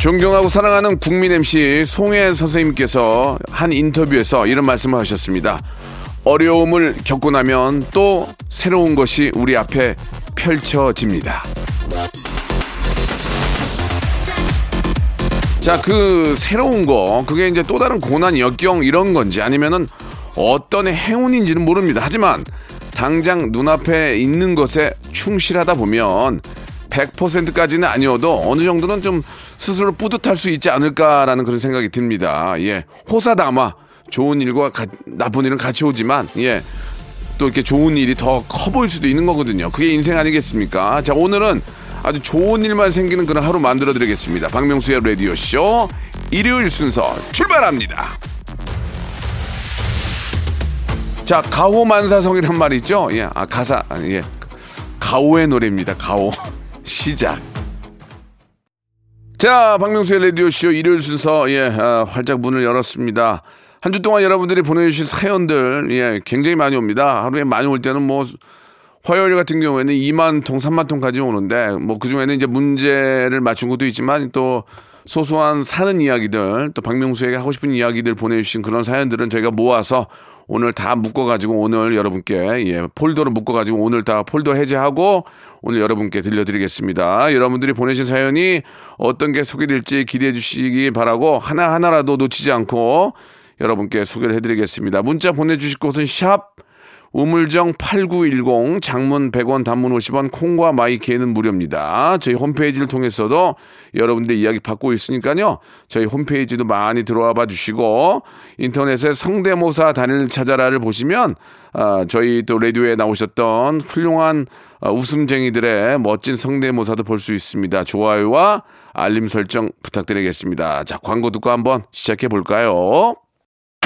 존경하고 사랑하는 국민 MC 송혜 선생님께서 한 인터뷰에서 이런 말씀을 하셨습니다. 어려움을 겪고 나면 또 새로운 것이 우리 앞에 펼쳐집니다. 자, 그 새로운 거, 그게 이제 또 다른 고난, 역경 이런 건지 아니면은 어떤 행운인지는 모릅니다. 하지만 당장 눈앞에 있는 것에 충실하다 보면 100%까지는 아니어도 어느 정도는 좀 스스로 뿌듯할 수 있지 않을까라는 그런 생각이 듭니다. 예. 호사다마 좋은 일과 가- 나쁜 일은 같이 오지만 예. 또 이렇게 좋은 일이 더 커 보일 수도 있는 거거든요. 그게 인생 아니겠습니까? 자, 오늘은 아주 좋은 일만 생기는 그런 하루 만들어 드리겠습니다. 박명수의 라디오쇼 일요일 순서 출발합니다. 자, 가호만사성이란 말이 있죠? 예, 아, 가사, 아, 예. 가오의 노래입니다. 가오. 시작. 자, 박명수의 라디오쇼 일요일 순서, 예, 아, 활짝 문을 열었습니다. 한 주 동안 여러분들이 보내주신 사연들, 예, 굉장히 많이 옵니다. 하루에 많이 올 때는 뭐, 화요일 같은 경우에는 2만 통, 3만 통까지 오는데, 뭐, 그 중에는 이제 문제를 맞춘 것도 있지만, 또, 소소한 사는 이야기들, 또 박명수에게 하고 싶은 이야기들 보내주신 그런 사연들은 저희가 모아서 오늘 다 묶어가지고 오늘 여러분께, 예, 폴더로 묶어가지고 오늘 다 폴더 해제하고 오늘 여러분께 들려드리겠습니다. 여러분들이 보내신 사연이 어떤 게 소개될지 기대해 주시기 바라고 하나하나라도 놓치지 않고 여러분께 소개를 해드리겠습니다. 문자 보내주실 곳은 샵 우물정 8910 장문 100원 단문 50원 콩과 마이케이는 무료입니다. 저희 홈페이지를 통해서도 여러분들 이야기 받고 있으니까요. 저희 홈페이지도 많이 들어와 봐 주시고 인터넷에 성대모사 단일 찾아라를 보시면 아, 저희 또 라디오에 나오셨던 훌륭한 아, 웃음쟁이들의 멋진 성대모사도 볼 수 있습니다. 좋아요와 알림 설정 부탁드리겠습니다. 자, 광고 듣고 한번 시작해 볼까요?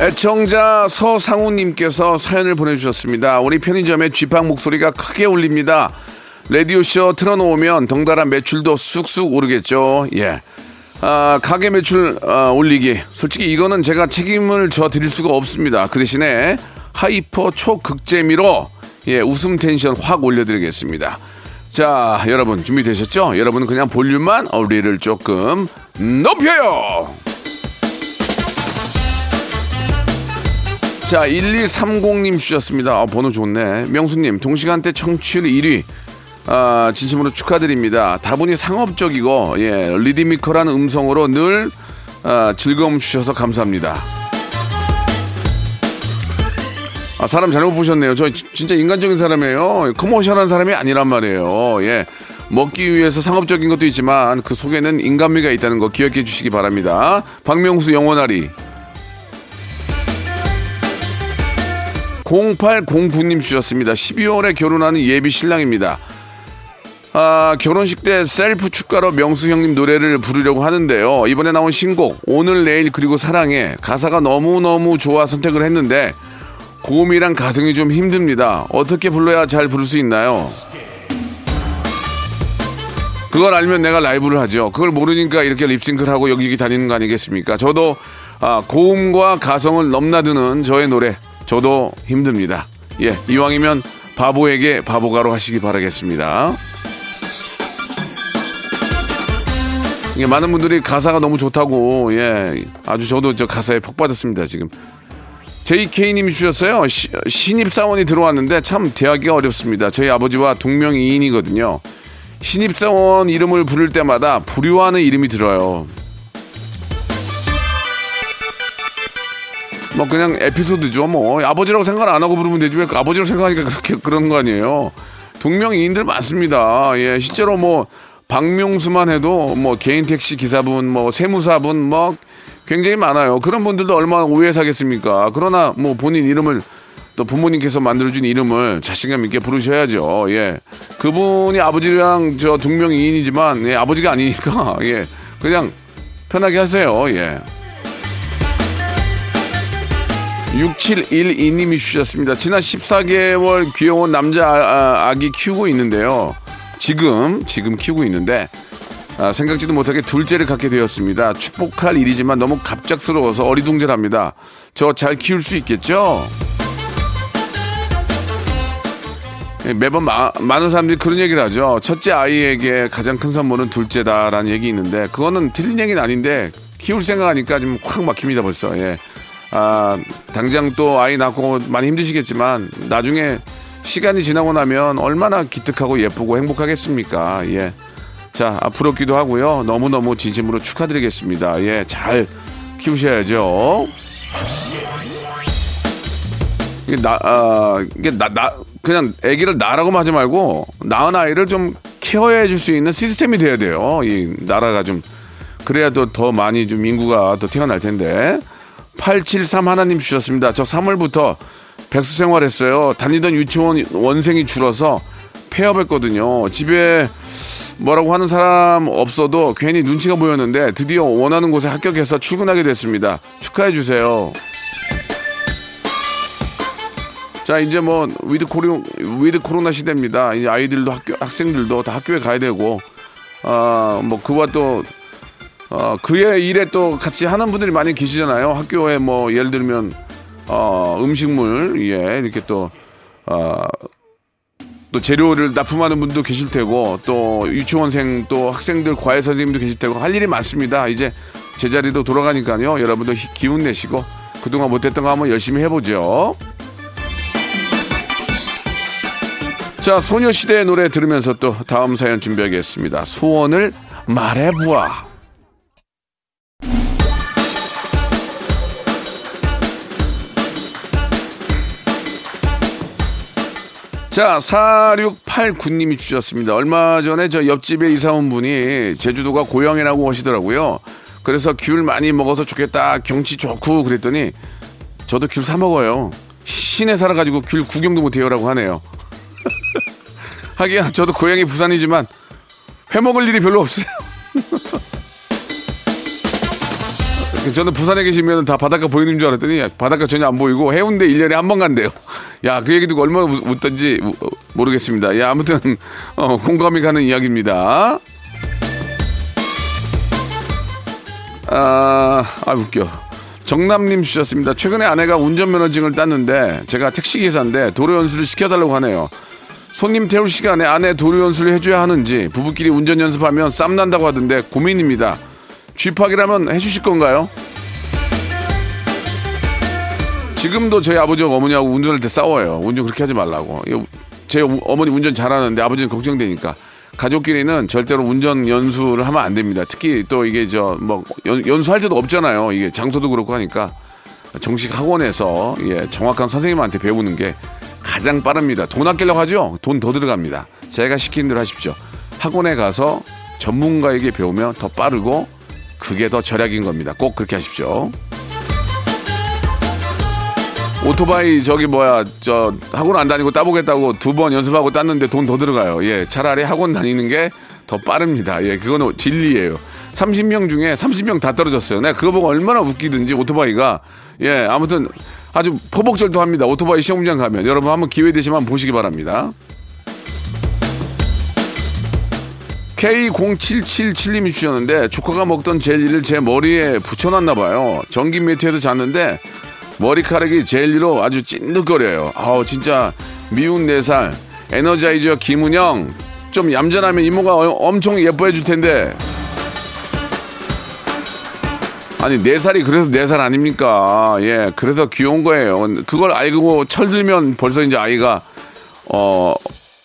애청자 서상우님께서 사연을 보내주셨습니다. 우리 편의점에 쥐팡 목소리가 크게 울립니다. 라디오쇼 틀어놓으면 덩달아 매출도 쑥쑥 오르겠죠. 예. 아, 가게 매출 아, 올리기. 솔직히 이거는 제가 책임을 져 드릴 수가 없습니다. 그 대신에 hyper 초극재미로 예, 웃음 텐션 확 올려드리겠습니다. 자, 여러분 준비되셨죠? 여러분은 그냥 볼륨만 어리를 조금 높여요! 자, 1230님 주셨습니다. 아, 번호 좋네. 명수님, 동시간대 청취율 1위. 아, 진심으로 축하드립니다. 다분히 상업적이고, 예, 리드미컬한 음성으로 늘, 아, 즐거움 주셔서 감사합니다. 아, 사람 잘못 보셨네요. 저 지- 진짜 인간적인 사람이에요. 커머셜한 사람이 아니란 말이에요. 예. 먹기 위해서 상업적인 것도 있지만 그 속에는 인간미가 있다는 거 기억해 주시기 바랍니다. 박명수 영원하리. 0809님 주셨습니다. 12월에 결혼하는 예비 신랑입니다. 아, 결혼식 때 셀프 축가로 명수 형님 노래를 부르려고 하는데요. 이번에 나온 신곡, 오늘, 내일, 그리고 사랑해. 가사가 너무너무 좋아 선택을 했는데, 고음이랑 가성이 좀 힘듭니다. 어떻게 불러야 잘 부를 수 있나요? 그걸 알면 내가 라이브를 하죠. 그걸 모르니까 이렇게 립싱크를 하고 여기저기 다니는 거 아니겠습니까? 저도 아, 고음과 가성을 넘나드는 저의 노래 저도 힘듭니다. 예, 이왕이면 바보에게 바보가로 하시기 바라겠습니다. 이게 많은 분들이 가사가 너무 좋다고 예, 아주 저도 저 가사에 폭 받았습니다 지금. JK님이 주셨어요. 시- 신입사원이 들어왔는데 참 대하기가 어렵습니다. 저희 아버지와 동명이인이거든요. 신입사원 이름을 부를 때마다 불효하는 이름이 들어요. 뭐 그냥 에피소드죠. 뭐 아버지라고 생각 안 하고 부르면 되지 왜 아버지라고 생각하니까 그렇게 그런 거 아니에요. 동명이인들 많습니다. 예, 실제로 뭐 박명수만 해도 뭐 개인 택시 기사분, 뭐 세무사분, 뭐 굉장히 많아요. 그런 분들도 얼마나 오해 사겠습니까? 그러나 뭐 본인 이름을 또 부모님께서 만들어준 이름을 자신감 있게 부르셔야죠. 예, 그분이 아버지랑 저 동명이인이지만 예, 아버지가 아니니까 예, 그냥 편하게 하세요. 예. 6712님이 주셨습니다. 지난 14개월 귀여운 남자 아, 기 키우고 있는데요. 지금, 지금 키우고 있는데, 아, 생각지도 못하게 둘째를 갖게 되었습니다. 축복할 일이지만 너무 갑작스러워서 어리둥절합니다. 저 잘 키울 수 있겠죠? 예, 매번 마- 많은 사람들이 그런 얘기를 하죠. 첫째 아이에게 가장 큰 선물은 둘째다라는 얘기 있는데 그거는 틀린 얘기는 아닌데 키울 생각하니까 좀 확 막힙니다 벌써. 예. 아 당장 또 아이 낳고 많이 힘드시겠지만 나중에 시간이 지나고 나면 얼마나 기특하고 예쁘고 행복하겠습니까? 예. 자 앞으로 기도 하고요. 너무 너무 진심으로 축하드리겠습니다. 예, 잘 키우셔야죠. 이게 나, 아, 이게 나, 나, 그냥 아기를 나라고 하지 말고, 낳은 아이를 좀 케어해 줄 수 있는 시스템이 돼야 돼요. 이 나라가 좀, 그래야 또 더 많이 좀 인구가 더 태어날 텐데. 873 하나님 주셨습니다. 저 3월부터 백수 생활했어요. 다니던 유치원 원생이 줄어서 폐업했거든요. 집에 뭐라고 하는 사람 없어도 괜히 눈치가 보였는데 드디어 원하는 곳에 합격해서 출근하게 됐습니다. 축하해 주세요. 자 이제 뭐 with 코로 with 코로나 시대입니다. 이제 아이들도 학교 학생들도 다 학교에 가야 되고 아뭐 그와 또 어, 그의 일에 또 같이 하는 분들이 많이 계시잖아요. 학교에 뭐 예를 들면 어, 음식물 예 이렇게 또 어, 또 재료를 납품하는 분도 계실 테고 또 유치원생 또 학생들 과외 선생님도 계실 테고 할 일이 많습니다. 이제 제자리로 돌아가니까요. 여러분도 히- 기운 내시고 그동안 못했던 거 한번 열심히 해보죠. 자, 소녀시대의 노래 들으면서 또 다음 사연 준비하겠습니다. 소원을 말해보아. 자, 4689님이 주셨습니다. 얼마 전에 저 옆집에 이사 온 분이 제주도가 고향이라고 하시더라고요. 그래서 귤 많이 먹어서 좋겠다. 경치 좋고 그랬더니 저도 귤 사 먹어요. 시내 살아가지고 귤 구경도 못해요라고 하네요. 하기야 저도 고향이 부산이지만 회 먹을 일이 별로 없어요. 저는 부산에 계시면 다 바닷가 보이는 줄 알았더니 바닷가 전혀 안 보이고 해운대 1년에 한 번 간대요. 야, 그 얘기 듣고 얼마나 웃- 웃던지 우- 어, 모르겠습니다. 야, 아무튼 어, 공감이 가는 이야기입니다. 아, 아 웃겨. 정남님 주셨습니다. 최근에 아내가 운전면허증을 땄는데 제가 택시기사인데 도로 연수를 시켜달라고 하네요. 손님 태울 시간에 아내 도로 연수를 해줘야 하는지 부부끼리 운전 연습하면 쌈 난다고 하던데 고민입니다. 쥐팍이라면 해주실 건가요? 지금도 저희 아버지하고 어머니하고 운전할 때 싸워요. 운전 그렇게 하지 말라고. 제 우- 어머니 운전 잘하는데 아버지는 걱정되니까. 가족끼리는 절대로 운전 연수를 하면 안 됩니다. 특히 또 이게 저 뭐 연수할 때도 없잖아요. 이게 장소도 그렇고 하니까 정식 학원에서 예, 정확한 선생님한테 배우는 게 가장 빠릅니다. 돈 아끼려고 하죠? 돈 더 들어갑니다. 제가 시킨 대로 하십시오. 학원에 가서 전문가에게 배우면 더 빠르고 그게 더 절약인 겁니다. 꼭 그렇게 하십시오. 오토바이 저기 뭐야 저 학원 안 다니고 따보겠다고 두 번 연습하고 땄는데 돈 더 들어가요. 예, 차라리 학원 다니는 게 더 빠릅니다. 예, 그거는 진리예요. 30명 중에 30명 다 떨어졌어요. 내가 그거 보고 얼마나 웃기든지 오토바이가 예, 아무튼 아주 포복절도 합니다. 오토바이 시험장 가면 여러분 한번 기회 되시면 보시기 바랍니다. K0777님이 주셨는데 조카가 먹던 젤리를 제 머리에 붙여놨나 봐요. 전기 매트에서 잤는데 머리카락이 젤리로 아주 찐득거려요. 아우 진짜 미운 네 살 에너자이저 김은영 좀 얌전하면 이모가 어- 엄청 예뻐해 줄 텐데 아니 네 살이 그래서 네 살 아닙니까? 예, 그래서 귀여운 거예요. 그걸 알고 철들면 벌써 이제 아이가 어.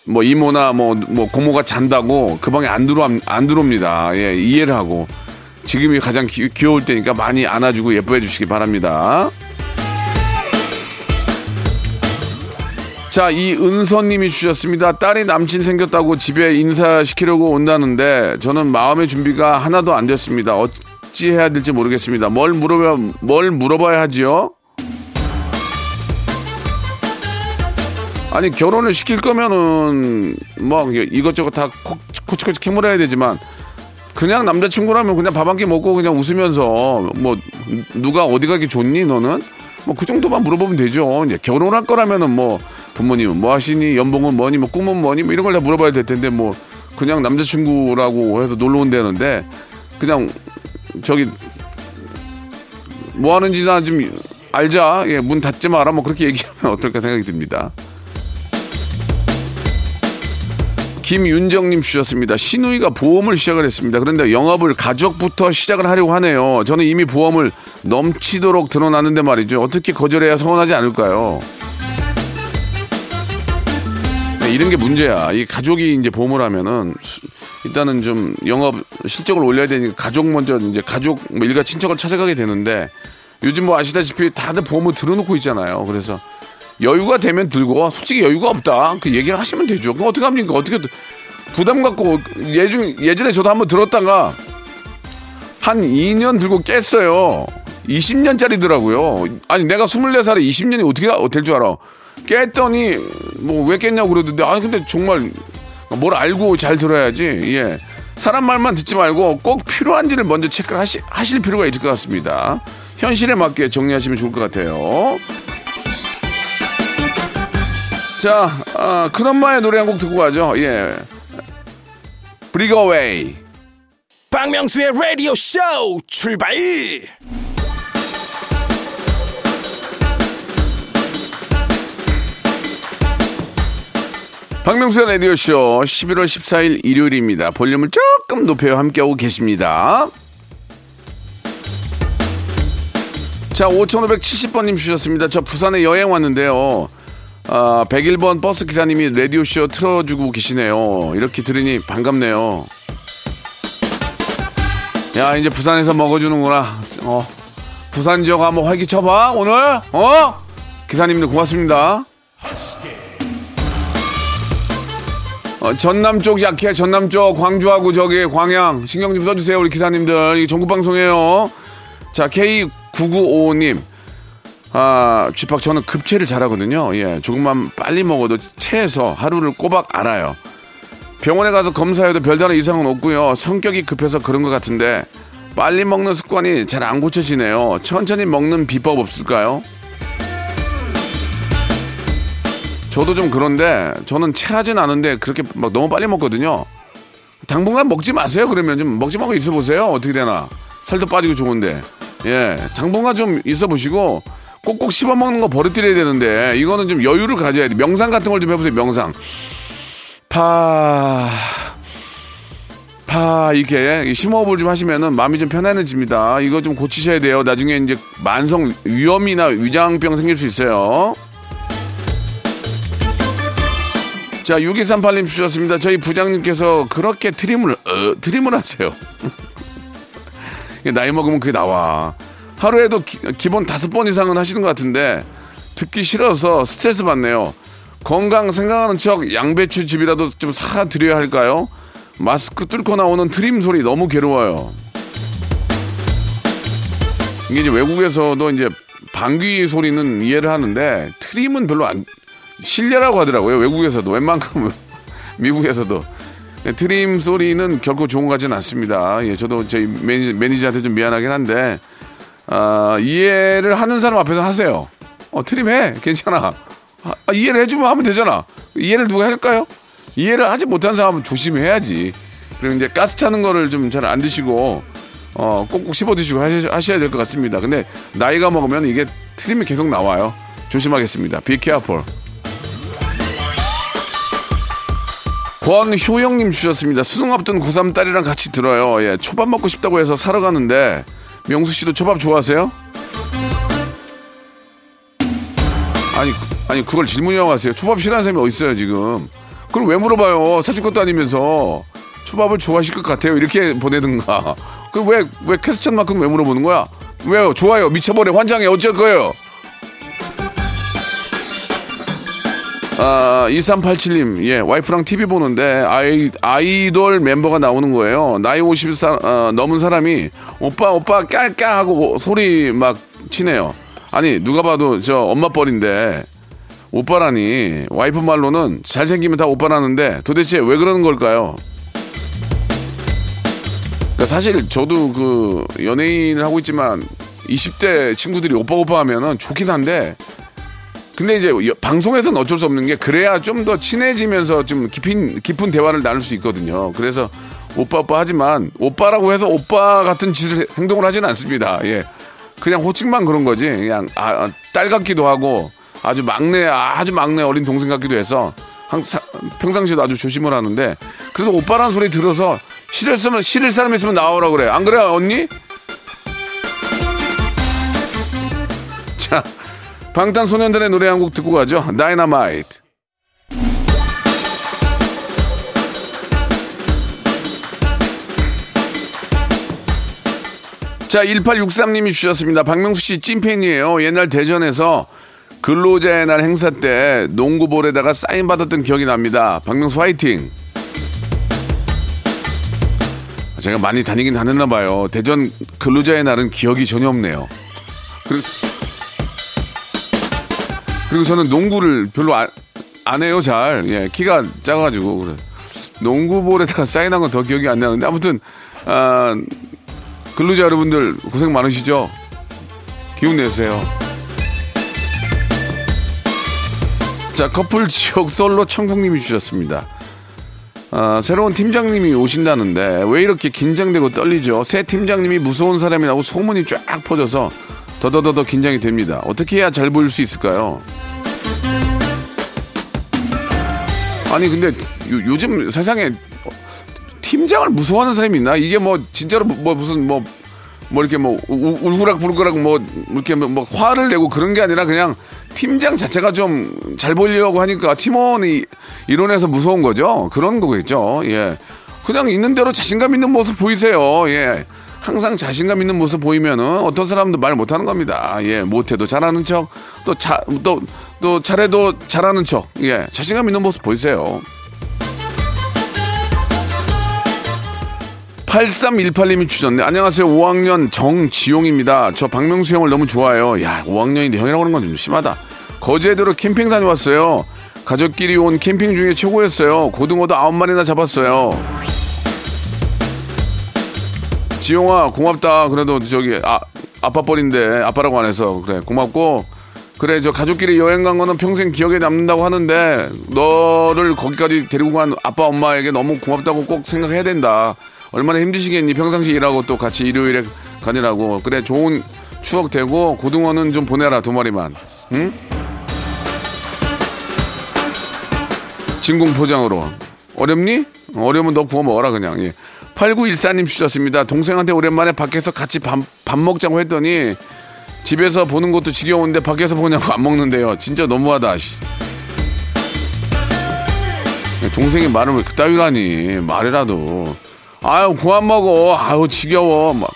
뭐 이모나 뭐, 뭐 고모가 잔다고 그 방에 안 들어 안 들어옵니다. 예, 이해를 하고 지금이 가장 기, 귀여울 때니까 많이 안아주고 예뻐해 주시기 바랍니다. 자, 이 은서님이 주셨습니다. 딸이 남친 생겼다고 집에 인사시키려고 온다는데 저는 마음의 준비가 하나도 안 됐습니다. 어찌 해야 될지 모르겠습니다. 뭘 물어봐, 뭘 물어봐야 하지요? 아니 결혼을 시킬 거면은 뭐 이것저것 다 코치코치 캐물어야 되지만 그냥 남자친구라면 그냥 밥 한 끼 먹고 그냥 웃으면서 뭐 누가 어디 가기 좋니 너는 뭐 그 정도만 물어보면 되죠. 이제 결혼할 거라면은 뭐 부모님은 뭐 하시니 연봉은 뭐니 뭐 꿈은 뭐니 뭐 이런 걸 다 물어봐야 될 텐데 뭐 그냥 남자친구라고 해서 놀러 온다는데 그냥 저기 뭐 하는지 나 좀 알자. 예, 문 닫지 마라. 뭐 그렇게 얘기하면 어떨까 생각이 듭니다. 김윤정님 주셨습니다. 신우이가 보험을 시작을 했습니다. 그런데 영업을 가족부터 시작을 하려고 하네요. 저는 이미 보험을 넘치도록 드러났는데 말이죠. 어떻게 거절해야 서운하지 않을까요? 네, 이런 게 문제야. 이 가족이 이제 보험을 하면은 일단은 좀 영업 실적을 올려야 되니까 가족 먼저 이제 가족 뭐 일가 친척을 찾아가게 되는데 요즘 뭐 아시다시피 다들 보험을 들어놓고 있잖아요. 그래서 여유가 되면 들고 솔직히 여유가 없다 그 얘기를 하시면 되죠. 그럼 어떻게 합니까? 어떻게 부담 갖고 예중 예전에 저도 한번 들었다가 한 2년 들고 깼어요. 20년짜리더라고요. 아니 내가 24살에 20년이 어떻게 될 줄 알아? 깼더니 뭐 왜 깼냐고 그러던데 아니 근데 정말 뭘 알고 잘 들어야지. 예. 사람 말만 듣지 말고 꼭 필요한지를 먼저 체크를 하실 필요가 있을 것 같습니다. 현실에 맞게 정리하시면 좋을 것 같아요. 자, 아, 큰엄마의 노래 한 곡 듣고 가죠. 예. 브리거웨이. 박명수의 라디오 쇼 출발! 박명수의 라디오쇼 11월 14일 일요일입니다. 볼륨을 조금 높여 함께하고 계십니다. 자, 5570번님 주셨습니다. 저 부산에 여행 왔는데요. 아, 101번 버스 기사님이 라디오쇼 틀어주고 계시네요. 이렇게 들으니 반갑네요. 야, 이제 부산에서 먹어주는구나. 어. 부산 지역 한번 활기 쳐봐, 오늘? 어? 기사님들 고맙습니다. 어, 전남 쪽 약해, 전남 쪽, 광주하고 저기 광양. 신경 좀 써주세요, 우리 기사님들. 이 전국방송이에요. 자, K9955님. 아, 쥐팍 저는 급체를 잘하거든요. 예, 조금만 빨리 먹어도 체해서 하루를 꼬박 알아요. 병원에 가서 검사해도 별다른 이상은 없고요. 성격이 급해서 그런 것 같은데 빨리 먹는 습관이 잘 안 고쳐지네요. 천천히 먹는 비법 없을까요? 저도 좀 그런데 저는 체하진 않은데 그렇게 막 너무 빨리 먹거든요. 당분간 먹지 마세요. 그러면 좀 먹지 말고 있어 보세요. 어떻게 되나. 살도 빠지고 좋은데. 예, 당분간 좀 있어 보시고 꼭꼭 씹어 먹는 거 버릇들여야 되는데 이거는 좀 여유를 가져야 돼. 명상 같은 걸 좀 해보세요. 명상. 파. 파 이렇게 심호흡을 좀 하시면은 마음이 좀 편안해집니다. 이거 좀 고치셔야 돼요. 나중에 이제 만성 위염이나 위장병 생길 수 있어요. 자, 6238님 주셨습니다. 저희 부장님께서 그렇게 트림을, 어, 트림을 하세요. 나이 먹으면 그게 나와. 하루에도 기, 본 다섯 번 이상은 하시는 것 같은데 듣기 싫어서 스트레스 받네요. 건강 생각하는 척 양배추 즙이라도 좀 사드려야 할까요? 마스크 뚫고 나오는 트림 소리 너무 괴로워요. 이게 이제 외국에서도 이제 방귀 소리는 이해를 하는데 트림은 별로 안 실례라고 하더라고요. 외국에서도 웬만큼 미국에서도 트림 소리는 결코 좋은 것 같지는 않습니다. 예, 저도 저희 매니저, 매니저한테 좀 미안하긴 한데 아, 이해를 하는 사람 앞에서 하세요. 어, 트림해. 괜찮아. 아, 이해를 해주면 하면 되잖아. 이해를 누가 할까요? 이해를 하지 못한 사람은 조심해야지. 그리고 이제 가스 차는 거를 좀 잘 안 드시고, 어, 꼭꼭 씹어 드시고 하셔야 될 것 같습니다. 근데 나이가 먹으면 이게 트림이 계속 나와요. 조심하겠습니다. Be careful. 권효영님 주셨습니다. 수능 앞둔 고3 딸이랑 같이 들어요. 예, 초밥 먹고 싶다고 해서 사러 가는데 명수 씨도 초밥 좋아하세요? 아니 아니 그걸 질문이라고 하세요. 초밥 싫어하는 사람이 어디 있어요 지금? 그걸 왜 물어봐요? 사줄 것도 아니면서 초밥을 좋아하실 것 같아요. 이렇게 보내든가. 그왜왜 캐스천만큼 왜 물어보는 거야? 왜요? 좋아요. 미쳐버려. 환장해. 어쩔 거예요? 아, 2387님, 예, 와이프랑 TV 보는데 아이, 아이돌 멤버가 나오는 거예요. 나이 50 사, 어, 넘은 사람이 오빠, 오빠 깔까 하고 소리 막 치네요. 아니, 누가 봐도 저 엄마 뻘인데 오빠라니 와이프 말로는 잘생기면 다 오빠라는데 도대체 왜 그러는 걸까요? 그러니까 사실 저도 그 연예인을 하고 있지만 20대 친구들이 오빠 오빠 하면은 좋긴 한데 근데 이제 여- 방송에서는 어쩔 수 없는 게 그래야 좀 더 친해지면서 좀 깊은 깊은 대화를 나눌 수 있거든요. 그래서 오빠 오빠 하지만 오빠라고 해서 오빠 같은 짓을 행동을 하지는 않습니다. 예. 그냥 호칭만 그런 거지. 그냥 아, 아, 딸 같기도 하고 아주 막내 아주 막내 어린 동생 같기도 해서 항상 평상시에도 아주 조심을 하는데 그래도 오빠라는 소리 들어서 싫을 사람 싫을 사람 있으면 나오라 그래. 안 그래 언니? 자, 방탄소년단의 노래 한 곡 듣고 가죠. 다이너마이트. 자, 1863님이 주셨습니다. 박명수 씨 찐팬이에요. 옛날 대전에서 근로자의 날 행사 때 농구볼에다가 사인 받았던 기억이 납니다. 박명수 화이팅! 제가 많이 다니긴 다녔나 봐요. 대전 근로자의 날은 기억이 전혀 없네요. 그리고, 그리고 저는 농구를 별로 안, 안 해요, 잘. 예, 키가 작아가지고. 그래. 농구볼에다가 사인한 건 더 기억이 안 나는데. 아무튼, 아, 근로자 여러분들 고생 많으시죠? 기운 내세요. 자, 커플 지옥 솔로 청국님이 주셨습니다. 아, 새로운 팀장님이 오신다는데 왜 이렇게 긴장되고 떨리죠? 새 팀장님이 무서운 사람이라고 소문이 쫙 퍼져서 더더더더 긴장이 됩니다. 어떻게 해야 잘 보일 수 있을까요? 아니 근데 요, 즘 세상에 팀장을 무서워하는 사람이 있나? 이게 뭐 진짜로 뭐, 뭐 무슨 뭐뭐 이렇게 뭐 우- 울그락 부르그락 뭐 이렇게 뭐, 뭐 화를 내고 그런 게 아니라 그냥 팀장 자체가 좀 잘 보이려고 하니까 팀원이 이론에서 무서운 거죠. 그런 거겠죠. 예. 그냥 있는 대로 자신감 있는 모습 보이세요. 예. 항상 자신감 있는 모습 보이면은 어떤 사람도 말 못하는 겁니다. 예. 못해도 잘하는 척, 또 자, 또, 또 잘해도 잘하는 척. 예. 자신감 있는 모습 보이세요. 8318님이 주셨네. 안녕하세요. 5학년 정지용입니다. 저 박명수 형을 너무 좋아해요. 야, 5학년인데 형이라고 하는 건 좀 심하다. 거제도로 캠핑 다녀왔어요. 가족끼리 온 캠핑 중에 최고였어요. 고등어도 9마리나 잡았어요. 지용아, 고맙다. 그래도 저기, 아, 아빠 뻘인데, 아빠라고 안 해서. 그래, 고맙고. 그래, 저 가족끼리 여행 간 거는 평생 기억에 남는다고 하는데, 너를 거기까지 데리고 간 아빠, 엄마에게 너무 고맙다고 꼭 생각해야 된다. 얼마나 힘드시겠니? 평상시 일하고 또 같이 일요일에 가느라고. 그래, 좋은 추억 되고, 고등어는 좀 보내라, 두 마리만. 응? 진공 포장으로. 어렵니? 어려우면 너 구워 먹어라, 그냥. 예. 8914님 주셨습니다. 동생한테 오랜만에 밖에서 같이 밥, 밥 먹자고 했더니, 집에서 보는 것도 지겨운데 밖에서 보냐고 안 먹는데요. 진짜 너무하다. 씨. 동생이 말을 왜 그따위로 하니? 말이라도. 아유, 그만 먹어. 아유, 지겨워. 막.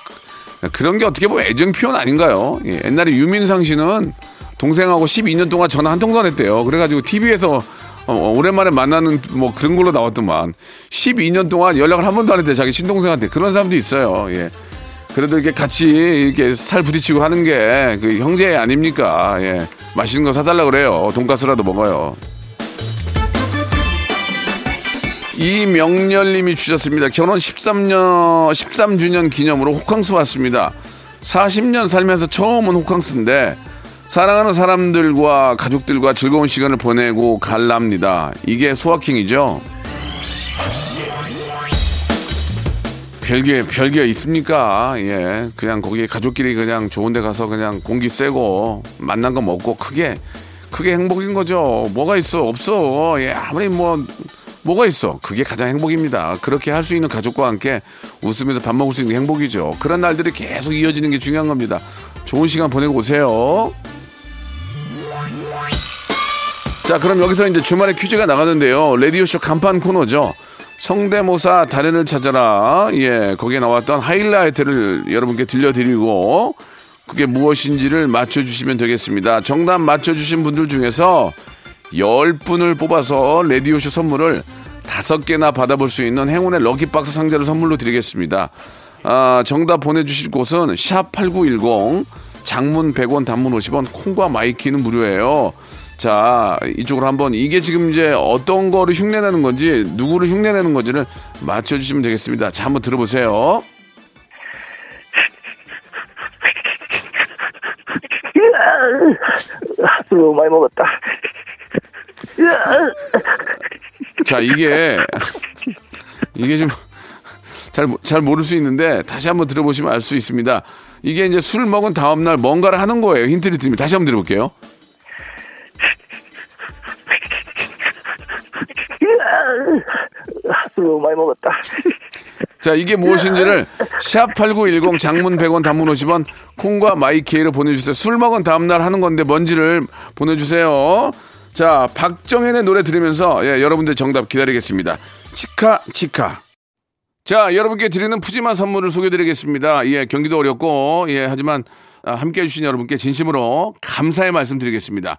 그런 게 어떻게 보면 애정 표현 아닌가요? 예, 옛날에 유민상 씨는 동생하고 12년 동안 전화 한 통도 안 했대요. 그래가지고 TV에서 오랜만에 만나는 뭐 그런 걸로 나왔더만 12년 동안 연락을 한 번도 안 했대 자기 신동생한테 그런 사람도 있어요. 예. 그래도 이렇게 같이 이렇게 살 부딪히고 하는 게 그 형제 아닙니까? 예. 맛있는 거 사달라 그래요. 돈가스라도 먹어요. 이명렬님이 주셨습니다. 결혼 13년 13주년 기념으로 호캉스 왔습니다. 40년 살면서 처음 온 호캉스인데 사랑하는 사람들과 가족들과 즐거운 시간을 보내고 갈랍니다. 이게 소확행이죠. 별게 별게 있습니까? 예, 그냥 거기 가족끼리 그냥 좋은데 가서 그냥 공기 쐬고 만난 거 먹고 크게 크게 행복인 거죠. 뭐가 있어 없어. 예, 아무리 뭐 뭐가 있어? 그게 가장 행복입니다. 그렇게 할 수 있는 가족과 함께 웃으면서 밥 먹을 수 있는 게 행복이죠. 그런 날들이 계속 이어지는 게 중요한 겁니다. 좋은 시간 보내고 오세요. 자, 그럼 여기서 이제 주말에 퀴즈가 나가는데요. 라디오쇼 간판 코너죠. 성대모사 달인을 찾아라. 예, 거기에 나왔던 하이라이트를 여러분께 들려드리고, 그게 무엇인지를 맞춰주시면 되겠습니다. 정답 맞춰주신 분들 중에서 10분을 뽑아서 라디오쇼 선물을 5개나 받아볼 수 있는 행운의 럭키박스 상자를 선물로 드리겠습니다. 아, 정답 보내주실 곳은 샵8910, 장문 100원, 단문 50원, 콩과 마이키는 무료예요. 자, 이쪽으로 한번 이게 지금 이제 어떤 거를 흉내내는 건지, 누구를 흉내내는 건지를 맞춰주시면 되겠습니다. 자, 한번 들어보세요. 너무 많이 먹었다. 자, 이게, 이게 좀, 잘, 잘 모를 수 있는데, 다시 한번 들어보시면 알 수 있습니다. 이게 이제 술 먹은 다음날 뭔가를 하는 거예요. 힌트를 드립니다. 다시 한번 들어볼게요. 너무 많이 먹었다. 자, 이게 무엇인지를 샵8910 장문 100원 단문 50원 콩과 마이케이로 보내주세요. 술 먹은 다음날 하는 건데 뭔지를 보내주세요. 자, 박정현의 노래 들으면서 예, 여러분들 정답 기다리겠습니다. 치카, 치카. 자, 여러분께 드리는 푸짐한 선물을 소개드리겠습니다. 예, 경기도 어렵고, 예, 하지만 아, 함께 해주신 여러분께 진심으로 감사의 말씀 드리겠습니다.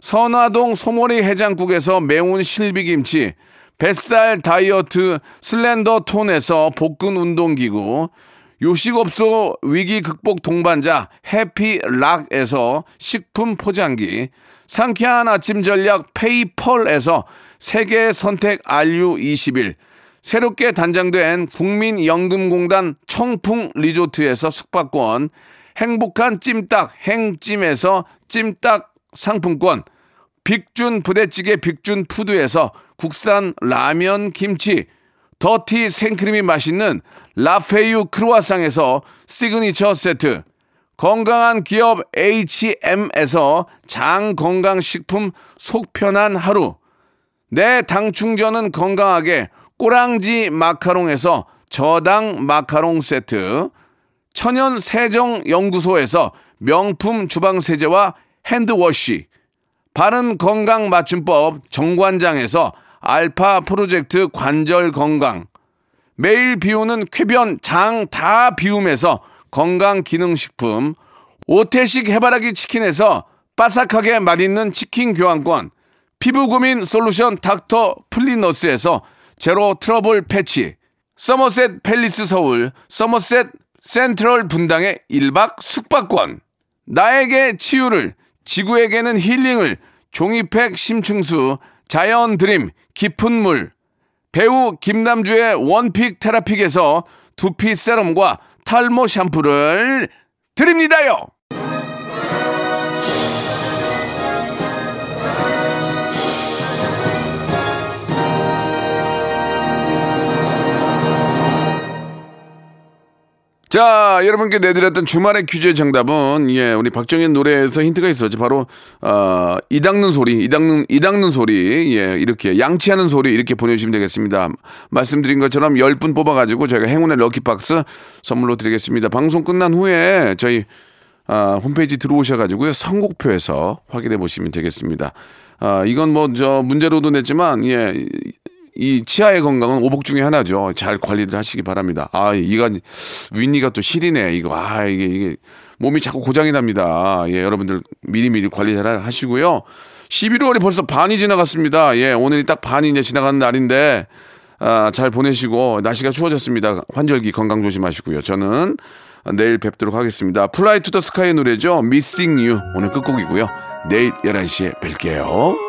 선화동 소머리 해장국에서 매운 실비김치, 뱃살 다이어트 슬렌더 톤에서 복근 운동기구, 요식업소 위기 극복 동반자 해피락에서 식품 포장기, 상쾌한 아침 전략 페이펄에서 세계 선택 RU21, 새롭게 단장된 국민연금공단 청풍 리조트에서 숙박권, 행복한 찜닭 행찜에서 찜닭 상품권, 빅준 부대찌개 빅준 푸드에서 국산 라면 김치, 더티 생크림이 맛있는 라페유 크루아상에서 시그니처 세트, 건강한 기업 H&M에서 장건강식품 속편한 하루, 내 당 충전은 건강하게 꼬랑지 마카롱에서 저당 마카롱 세트, 천연 세정 연구소에서 명품 주방 세제와 핸드워시, 바른 건강 맞춤법 정관장에서 알파 프로젝트 관절 건강, 매일 비우는 쾌변 장 다 비움에서 건강 기능 식품, 오태식 해바라기 치킨에서 바삭하게 맛있는 치킨 교환권, 피부 고민 솔루션 닥터 플리너스에서 제로 트러블 패치, 서머셋 팰리스 서울, 서머셋 센트럴 분당의 1박 숙박권, 나에게 치유를, 지구에게는 힐링을, 종이팩 심층수, 자연 드림, 깊은 물, 배우 김남주의 원픽 테라픽에서 두피 세럼과 탈모 샴푸를 드립니다요! 자, 여러분께 내드렸던 주말의 퀴즈의 정답은 예, 우리 박정현 노래에서 힌트가 있었죠. 바로 어, 이 닦는 소리, 이 닦는 이 닦는 소리. 예, 이렇게 양치하는 소리 이렇게 보내 주시면 되겠습니다. 말씀드린 것처럼 10분 뽑아 가지고 저희가 행운의 럭키 박스 선물로 드리겠습니다. 방송 끝난 후에 저희 아, 홈페이지 들어오셔 가지고요. 선곡표에서 확인해 보시면 되겠습니다. 아, 이건 뭐 저 문제로도 냈지만 예. 이 치아의 건강은 오복 중에 하나죠. 잘 관리를 하시기 바랍니다. 아, 이가 윗니가 또 시리네. 이거 아, 이게 이게 몸이 자꾸 고장이 납니다. 예, 여러분들 미리미리 관리 잘 하시고요. 11월이 벌써 반이 지나갔습니다. 예, 오늘이 딱 반이 이제 지나가는 날인데 아, 잘 보내시고 날씨가 추워졌습니다. 환절기 건강 조심하시고요. 저는 내일 뵙도록 하겠습니다. 플라이 투 더 스카이의 노래죠. Missing You 오늘 끝곡이고요. 내일 11시에 뵐게요.